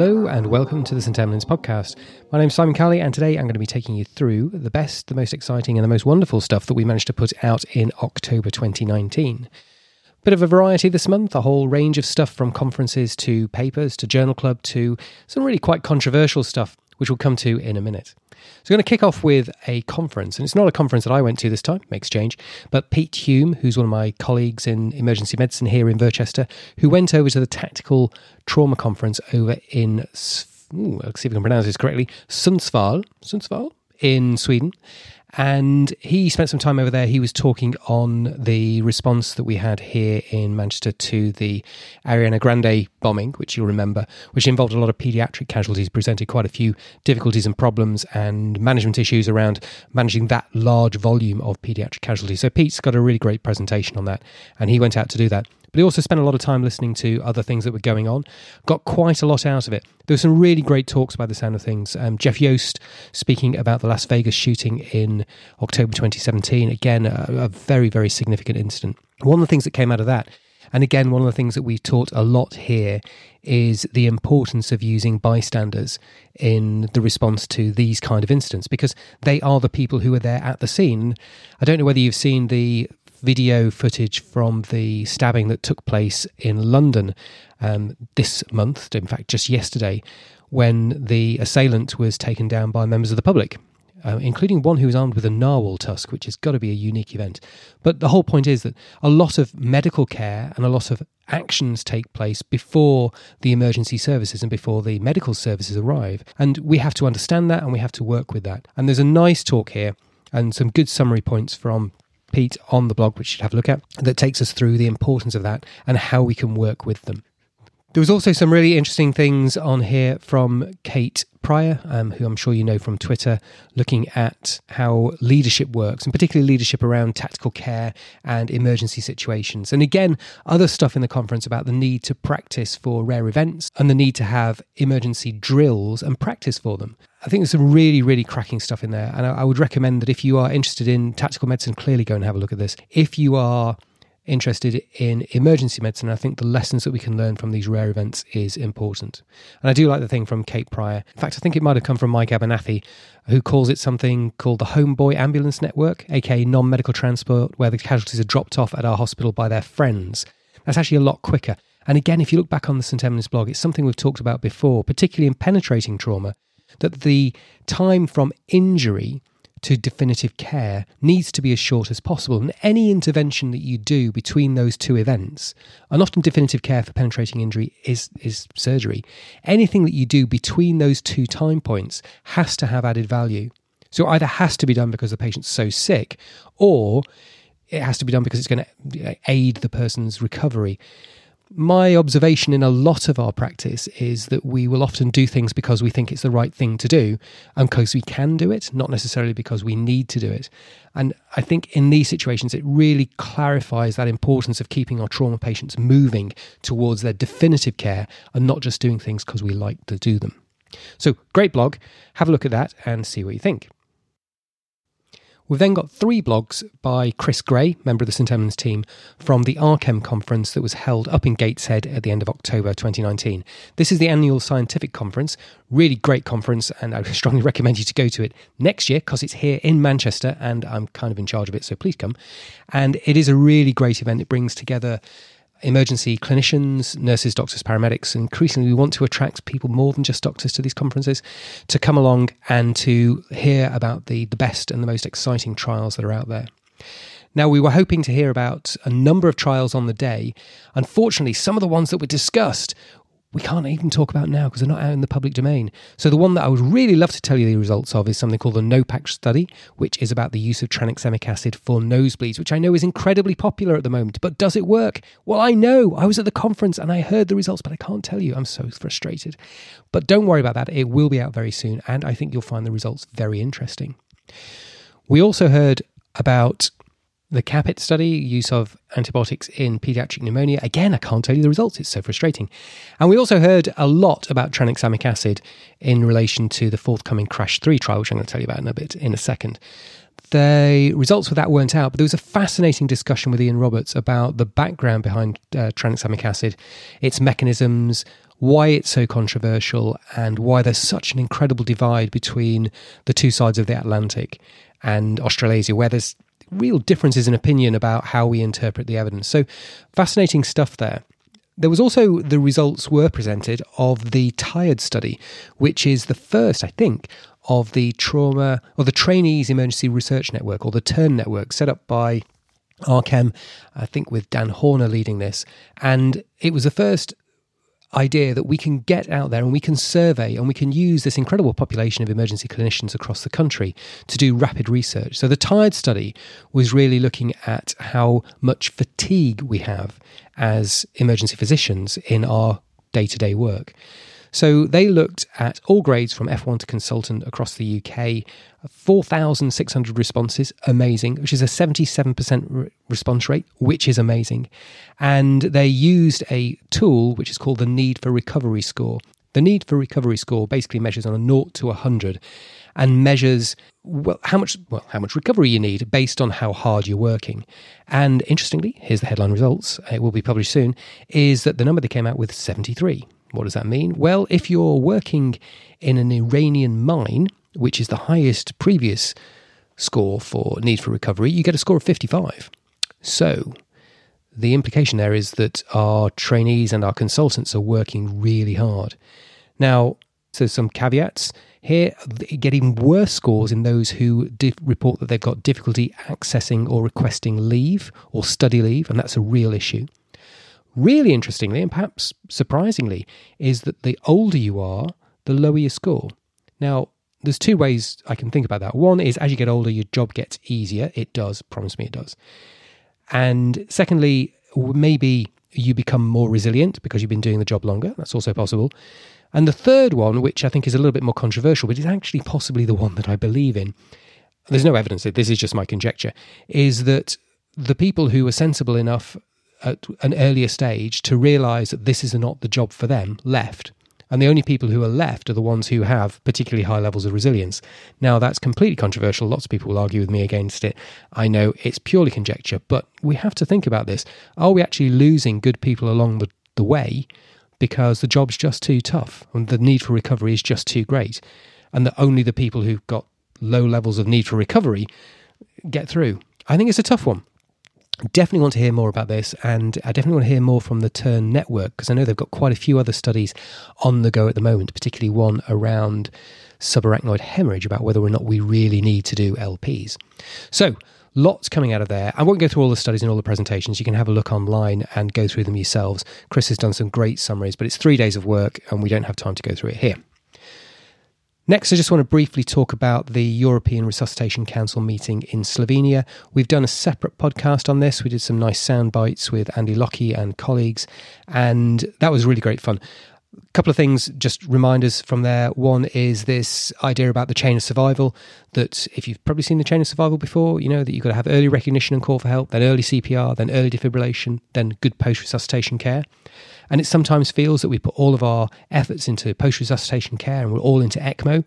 Hello and welcome to the St. Emlyn's podcast. My name's Simon Carley, and today I'm going to be taking you through the best, the most exciting, and the most wonderful stuff that we managed to put out in October 2019. Bit of a variety this month, a whole range of stuff from conferences to papers to journal club to some really quite controversial stuff, which we'll come to in a minute. So, we're going to kick off with a conference, and it's not a conference that I went to this time, makes change, but Pete Hume, who's one of my colleagues in emergency medicine here in Worcester, who went over to the Tactical Trauma Conference over in, ooh, see if I can pronounce this correctly, Sundsvall, Sundsvall in Sweden. And he spent some time over there. He was talking on the response that we had here in Manchester to the Ariana Grande bombing, which you'll remember, which involved a lot of paediatric casualties, presented quite a few difficulties and problems and management issues around managing that large volume of paediatric casualties. So Pete's got a really great presentation on that, and he went out to do that. But he also spent a lot of time listening to other things that were going on. Got quite a lot out of it. There were some really great talks by the sound of things. Um, Jeff Yost speaking about the Las Vegas shooting in October 2017. Again, a, a very, very significant incident. One of the things that came out of that and again, one of the things that we've taught a lot here is the importance of using bystanders in the response to these kind of incidents because they are the people who are there at the scene. I don't know whether you've seen the video footage from the stabbing that took place in London um, this month, in fact, just yesterday, when the assailant was taken down by members of the public. Uh, including one who was armed with a narwhal tusk, which has got to be a unique event. But the whole point is that a lot of medical care and a lot of actions take place before the emergency services and before the medical services arrive. And we have to understand that and we have to work with that. And there's a nice talk here and some good summary points from Pete on the blog, which you should have a look at, that takes us through the importance of that and how we can work with them. There was also some really interesting things on here from Kate Pryor, um, who I'm sure you know from Twitter, looking at how leadership works, and particularly leadership around tactical care and emergency situations. And again, other stuff in the conference about the need to practice for rare events and the need to have emergency drills and practice for them. I think there's some really, really cracking stuff in there. And I, I would recommend that if you are interested in tactical medicine, clearly go and have a look at this. If you are interested in emergency medicine, I think the lessons that we can learn from these rare events is important. And I do like the thing from Kate Pryor. In fact, I think it might have come from Mike Abernathy, who calls it something called the Homeboy Ambulance Network, aka non medical transport, where the casualties are dropped off at our hospital by their friends. That's actually a lot quicker. And again, if you look back on the St. Emlyn's blog, it's something we've talked about before, particularly in penetrating trauma, that the time from injury to definitive care needs to be as short as possible. And any intervention that you do between those two events, and often definitive care for penetrating injury is, is surgery, anything that you do between those two time points has to have added value. So either has to be done because the patient's so sick, or it has to be done because it's going to aid the person's recovery my observation in a lot of our practice is that we will often do things because we think it's the right thing to do and because we can do it, not necessarily because we need to do it. And I think in these situations, it really clarifies that importance of keeping our trauma patients moving towards their definitive care and not just doing things because we like to do them. So, great blog. Have a look at that and see what you think. We've then got three blogs by Chris Gray, member of the St. Emlyn's team, from the RCEM conference that was held up in Gateshead at the end of October 2019. This is the annual scientific conference, really great conference, and I strongly recommend you to go to it next year because it's here in Manchester and I'm kind of in charge of it, so please come. And it is a really great event. It brings together emergency clinicians, nurses, doctors, paramedics. Increasingly, we want to attract people more than just doctors to these conferences to come along and to hear about the, the best and the most exciting trials that are out there. Now, we were hoping to hear about a number of trials on the day. Unfortunately, some of the ones that were discussed we can't even talk about now because they're not out in the public domain. So the one that I would really love to tell you the results of is something called the NOPAC study, which is about the use of tranexamic acid for nosebleeds, which I know is incredibly popular at the moment. But does it work? Well, I know. I was at the conference and I heard the results, but I can't tell you. I'm so frustrated. But don't worry about that. It will be out very soon, and I think you'll find the results very interesting. We also heard about the CAPIT study, use of antibiotics in pediatric pneumonia. Again, I can't tell you the results, it's so frustrating. And we also heard a lot about tranexamic acid in relation to the forthcoming CRASH 3 trial, which I'm going to tell you about in a bit in a second. the results for that weren't out, but there was a fascinating discussion with Ian Roberts about the background behind uh, tranexamic acid, its mechanisms, why it's so controversial, and why there's such an incredible divide between the two sides of the Atlantic and Australasia, where there's real differences in opinion about how we interpret the evidence. So, fascinating stuff there. There was also the results were presented of the TIRED study, which is the first, I think, of the trauma or the Trainees Emergency Research Network or the TERN network set up by RCEM, I think with Dan Horner leading this. And it was the first idea that we can get out there and we can survey and we can use this incredible population of emergency clinicians across the country to do rapid research. So the TIRED study was really looking at how much fatigue we have as emergency physicians in our day to day work. So they looked at all grades from F1 to consultant across the UK, 4,600 responses, amazing, which is a 77% re- response rate, which is amazing. And they used a tool which is called the Need for Recovery score. The Need for Recovery score basically measures on a 0 to 100 and measures well how much well how much recovery you need based on how hard you're working. And interestingly, here's the headline results. It will be published soon. Is that the number they came out with 73. What does that mean? Well, if you're working in an Iranian mine, which is the highest previous score for need for recovery, you get a score of 55. So, the implication there is that our trainees and our consultants are working really hard. Now, so some caveats here, getting worse scores in those who report that they've got difficulty accessing or requesting leave or study leave, and that's a real issue. Really interestingly, and perhaps surprisingly, is that the older you are, the lower your score. Now, there's two ways I can think about that. One is as you get older, your job gets easier. It does, promise me it does. And secondly, maybe you become more resilient because you've been doing the job longer. That's also possible. And the third one, which I think is a little bit more controversial, but is actually possibly the one that I believe in, there's no evidence that this is just my conjecture, is that the people who are sensible enough at an earlier stage to realize that this is not the job for them left. And the only people who are left are the ones who have particularly high levels of resilience. Now, that's completely controversial. Lots of people will argue with me against it. I know it's purely conjecture, but we have to think about this. Are we actually losing good people along the, the way because the job's just too tough and the need for recovery is just too great? And that only the people who've got low levels of need for recovery get through? I think it's a tough one definitely want to hear more about this and I definitely want to hear more from the TERN network because I know they've got quite a few other studies on the go at the moment, particularly one around subarachnoid hemorrhage about whether or not we really need to do LPs. So, lots coming out of there. I won't go through all the studies and all the presentations. You can have a look online and go through them yourselves. Chris has done some great summaries, but it's three days of work and we don't have time to go through it here. Next, I just want to briefly talk about the European Resuscitation Council meeting in Slovenia. We've done a separate podcast on this. We did some nice sound bites with Andy Lockie and colleagues, and that was really great fun. A couple of things, just reminders from there. One is this idea about the chain of survival. That if you've probably seen the chain of survival before, you know that you've got to have early recognition and call for help, then early CPR, then early defibrillation, then good post resuscitation care. And it sometimes feels that we put all of our efforts into post resuscitation care and we're all into ECMO.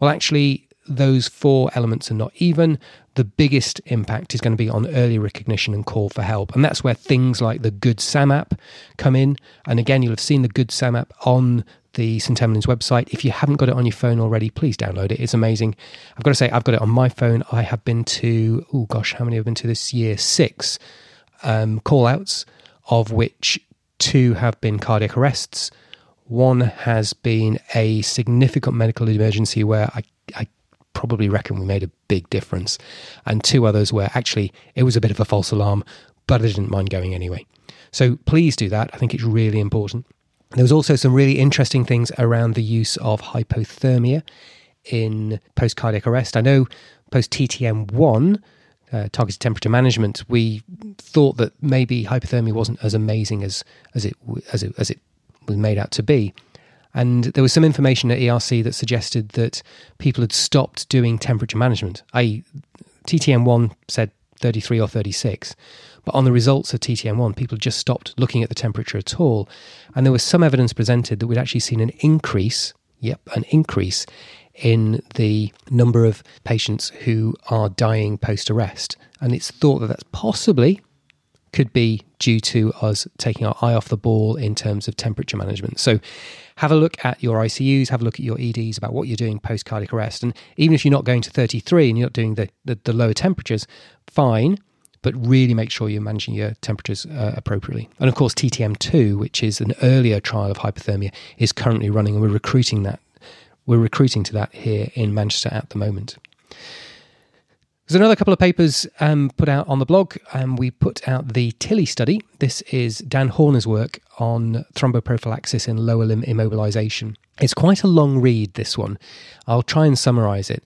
Well, actually, those four elements are not even. The biggest impact is going to be on early recognition and call for help. And that's where things like the Good SAM app come in. And again, you'll have seen the Good SAM app on the St. Emlyn's website. If you haven't got it on your phone already, please download it. It's amazing. I've got to say, I've got it on my phone. I have been to, oh gosh, how many have been to this year? Six um, call outs, of which two have been cardiac arrests. One has been a significant medical emergency where I, I probably reckon we made a big difference. And two others where actually it was a bit of a false alarm, but I didn't mind going anyway. So please do that. I think it's really important. There was also some really interesting things around the use of hypothermia in post cardiac arrest. I know post TTM 1 uh, targeted temperature management, we thought that maybe hypothermia wasn't as amazing as as it as it as it was made out to be. And there was some information at ERC that suggested that people had stopped doing temperature management. I TTM1 said 33 or 36, but on the results of TTM1, people just stopped looking at the temperature at all. And there was some evidence presented that we'd actually seen an increase, yep, an increase in the number of patients who are dying post arrest. And it's thought that that's possibly could be due to us taking our eye off the ball in terms of temperature management. So have a look at your ICUs, have a look at your EDs about what you're doing post cardiac arrest. And even if you're not going to 33 and you're not doing the, the, the lower temperatures, fine but really make sure you're managing your temperatures uh, appropriately. And of course, TTM2, which is an earlier trial of hypothermia, is currently running, and we're recruiting that. We're recruiting to that here in Manchester at the moment. There's another couple of papers um, put out on the blog. Um, we put out the Tilly study. This is Dan Horner's work on thromboprophylaxis in lower limb immobilization. It's quite a long read, this one. I'll try and summarize it.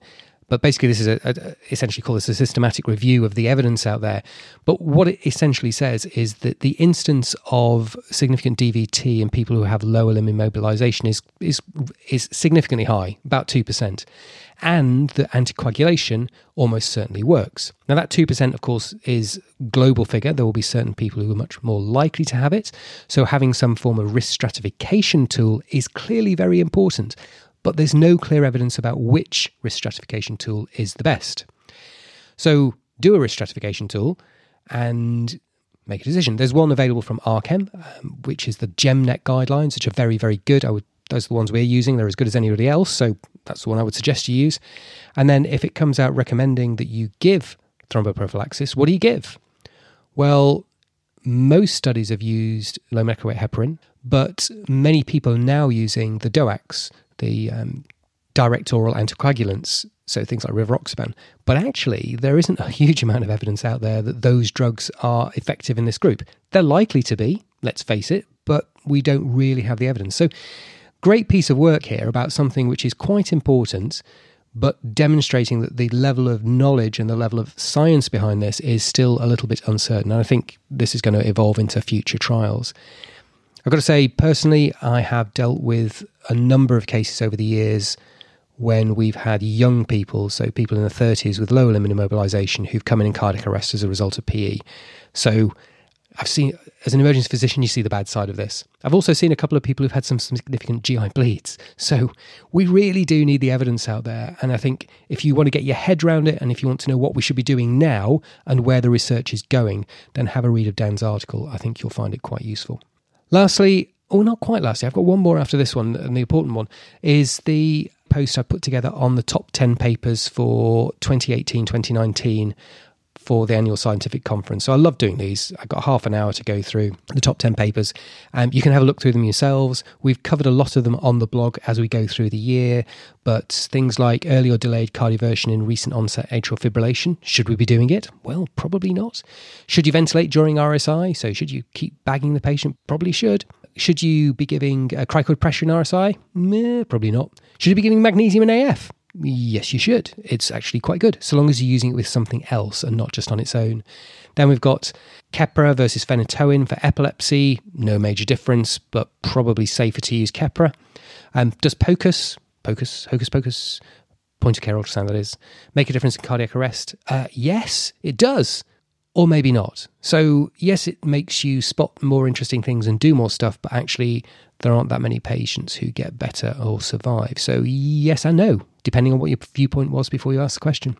But basically, this is a, a, essentially called this a systematic review of the evidence out there. But what it essentially says is that the instance of significant DVT in people who have lower limb immobilization is is is significantly high, about two percent, and that anticoagulation almost certainly works. Now, that two percent, of course, is global figure. There will be certain people who are much more likely to have it. So, having some form of risk stratification tool is clearly very important but there's no clear evidence about which risk stratification tool is the best. So do a risk stratification tool and make a decision. There's one available from RCEM, um, which is the GEMNET guidelines, which are very, very good. I would those are the ones we're using. They're as good as anybody else, so that's the one I would suggest you use. And then if it comes out recommending that you give thromboprophylaxis, what do you give? Well, most studies have used low molecular weight heparin, but many people are now using the DOACs, the um, direct oral anticoagulants, so things like rivaroxaban. But actually, there isn't a huge amount of evidence out there that those drugs are effective in this group. They're likely to be, let's face it, but we don't really have the evidence. So, great piece of work here about something which is quite important, but demonstrating that the level of knowledge and the level of science behind this is still a little bit uncertain. And I think this is going to evolve into future trials. I've got to say, personally, I have dealt with a number of cases over the years when we've had young people, so people in their 30s with lower limb immobilization, who've come in in cardiac arrest as a result of PE. So I've seen, as an emergency physician, you see the bad side of this. I've also seen a couple of people who've had some significant GI bleeds. So we really do need the evidence out there. And I think if you want to get your head around it and if you want to know what we should be doing now and where the research is going, then have a read of Dan's article. I think you'll find it quite useful. Lastly, or not quite lastly, I've got one more after this one, and the important one is the post I put together on the top 10 papers for 2018 2019 for the annual scientific conference. So I love doing these. I've got half an hour to go through the top 10 papers. Um, you can have a look through them yourselves. We've covered a lot of them on the blog as we go through the year, but things like early or delayed cardioversion in recent onset atrial fibrillation, should we be doing it? Well, probably not. Should you ventilate during RSI? So should you keep bagging the patient? Probably should. Should you be giving a cricoid pressure in RSI? Meh, probably not. Should you be giving magnesium in AF? Yes, you should. It's actually quite good, so long as you're using it with something else and not just on its own. Then we've got Keppra versus phenytoin for epilepsy. No major difference, but probably safer to use Keppra. Um, does POCUS, POCUS, Hocus Pocus, point of care ultrasound that is, make a difference in cardiac arrest? Uh, yes, it does or maybe not. So, yes, it makes you spot more interesting things and do more stuff, but actually, there aren't that many patients who get better or survive. So, yes and no, depending on what your viewpoint was before you asked the question.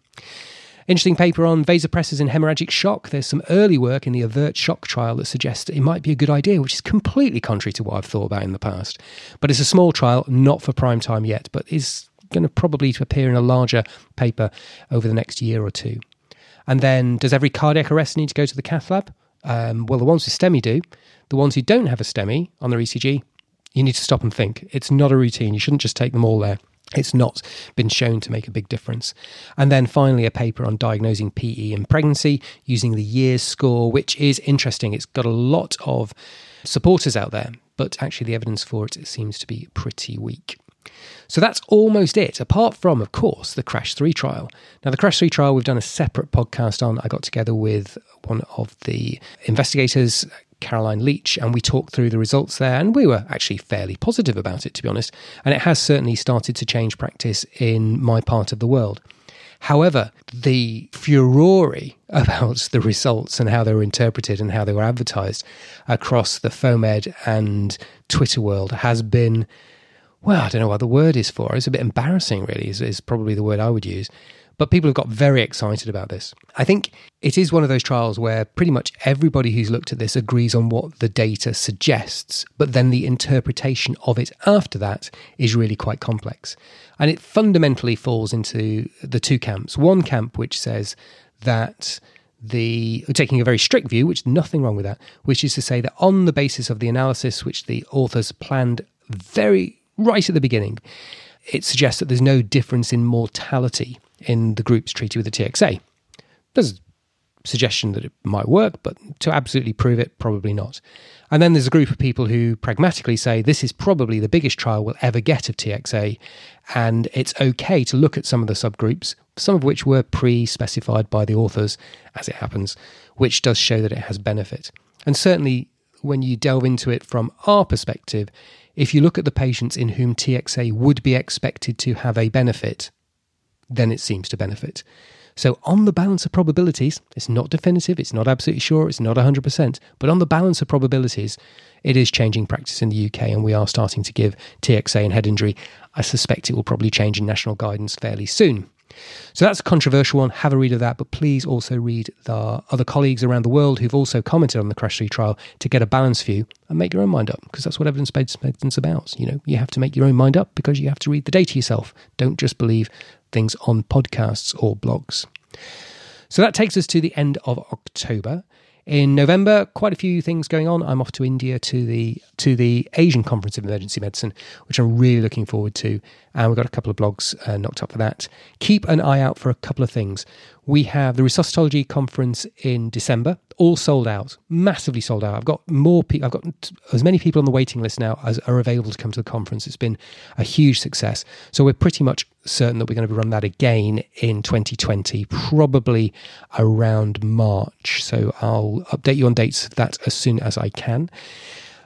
Interesting paper on vasopressors in hemorrhagic shock. There's some early work in the AVERT shock trial that suggests it might be a good idea, which is completely contrary to what I've thought about in the past. But it's a small trial, not for prime time yet, but is going to probably appear in a larger paper over the next year or two. And then, does every cardiac arrest need to go to the cath lab? Um, well, the ones with STEMI do. The ones who don't have a STEMI on their ECG, you need to stop and think. It's not a routine. You shouldn't just take them all there. It's not been shown to make a big difference. And then finally, a paper on diagnosing PE in pregnancy using the YEARS score, which is interesting. It's got a lot of supporters out there, but actually, the evidence for it seems to be pretty weak. So that's almost it, apart from, of course, the Crash 3 trial. Now, the Crash 3 trial, we've done a separate podcast on. I got together with one of the investigators, Caroline Leech, and we talked through the results there, and we were actually fairly positive about it, to be honest. And it has certainly started to change practice in my part of the world. However, the furore about the results and how they were interpreted and how they were advertised across the FOAMed and Twitter world has been well, I don't know what the word is for. It's a bit embarrassing, really, is, is probably the word I would use. But people have got very excited about this. I think it is one of those trials where pretty much everybody who's looked at this agrees on what the data suggests, but then the interpretation of it after that is really quite complex. And it fundamentally falls into the two camps. One camp which says that the taking a very strict view, which nothing wrong with that, which is to say that on the basis of the analysis which the authors planned very right at the beginning, it suggests that there's no difference in mortality in the groups treaty with the TXA. There's a suggestion that it might work, but to absolutely prove it, probably not. And then there's a group of people who pragmatically say this is probably the biggest trial we'll ever get of TXA, and it's okay to look at some of the subgroups, some of which were pre specified by the authors, as it happens, which does show that it has benefit. And certainly, when you delve into it from our perspective, if you look at the patients in whom TXA would be expected to have a benefit, then it seems to benefit. So, on the balance of probabilities, it's not definitive, it's not absolutely sure, it's not 100%, but on the balance of probabilities, it is changing practice in the UK, and we are starting to give TXA and head injury. I suspect it will probably change in national guidance fairly soon. So that's a controversial one. Have a read of that, but please also read the other colleagues around the world who've also commented on the Crash 3 trial to get a balanced view and make your own mind up because that's what evidence based medicine's about. You know, you have to make your own mind up because you have to read the data yourself. Don't just believe things on podcasts or blogs. So that takes us to the end of October. In November, quite a few things going on. I'm off to India to the to the Asian Conference of Emergency Medicine, which I'm really looking forward to. And we've got a couple of blogs uh, knocked up for that. Keep an eye out for a couple of things. We have the Resuscitology Conference in December, all sold out, massively sold out. I've got more people, I've got as many people on the waiting list now as are available to come to the conference. It's been a huge success. So we're pretty much certain that we're going to be run that again in 2020, probably around March. So I'll update you on dates that as soon as I can.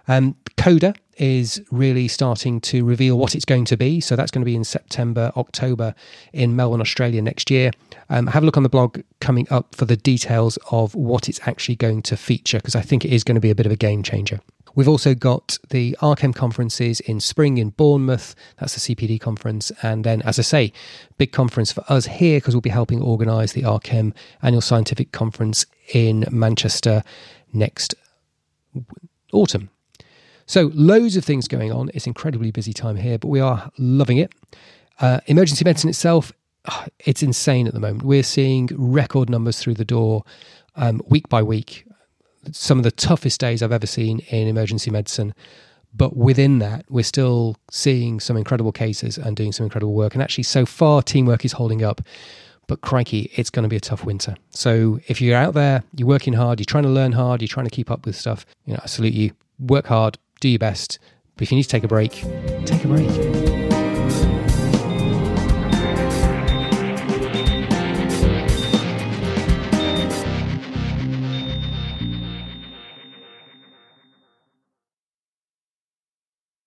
Um, Coda is really starting to reveal what it's going to be. So that's going to be in September, October in Melbourne, Australia next year. Um, have a look on the blog coming up for the details of what it's actually going to feature because I think it is going to be a bit of a game changer. We've also got the RCEM conferences in spring in Bournemouth. That's the CPD conference. And then, as I say, big conference for us here because we'll be helping organise the RCEM annual scientific conference in Manchester next autumn. So, loads of things going on. It's incredibly busy time here, but we are loving it. Uh, emergency medicine itself, ah, it's insane at the moment. We're seeing record numbers through the door um, week by week. Some of the toughest days I've ever seen in emergency medicine. But within that, we're still seeing some incredible cases and doing some incredible work. And actually, so far, teamwork is holding up. But crikey, it's going to be a tough winter. So if you're out there, you're working hard, you're trying to learn hard, you're trying to keep up with stuff, you know, I salute you. Work hard, do your best. But if you need to take a break, take a break.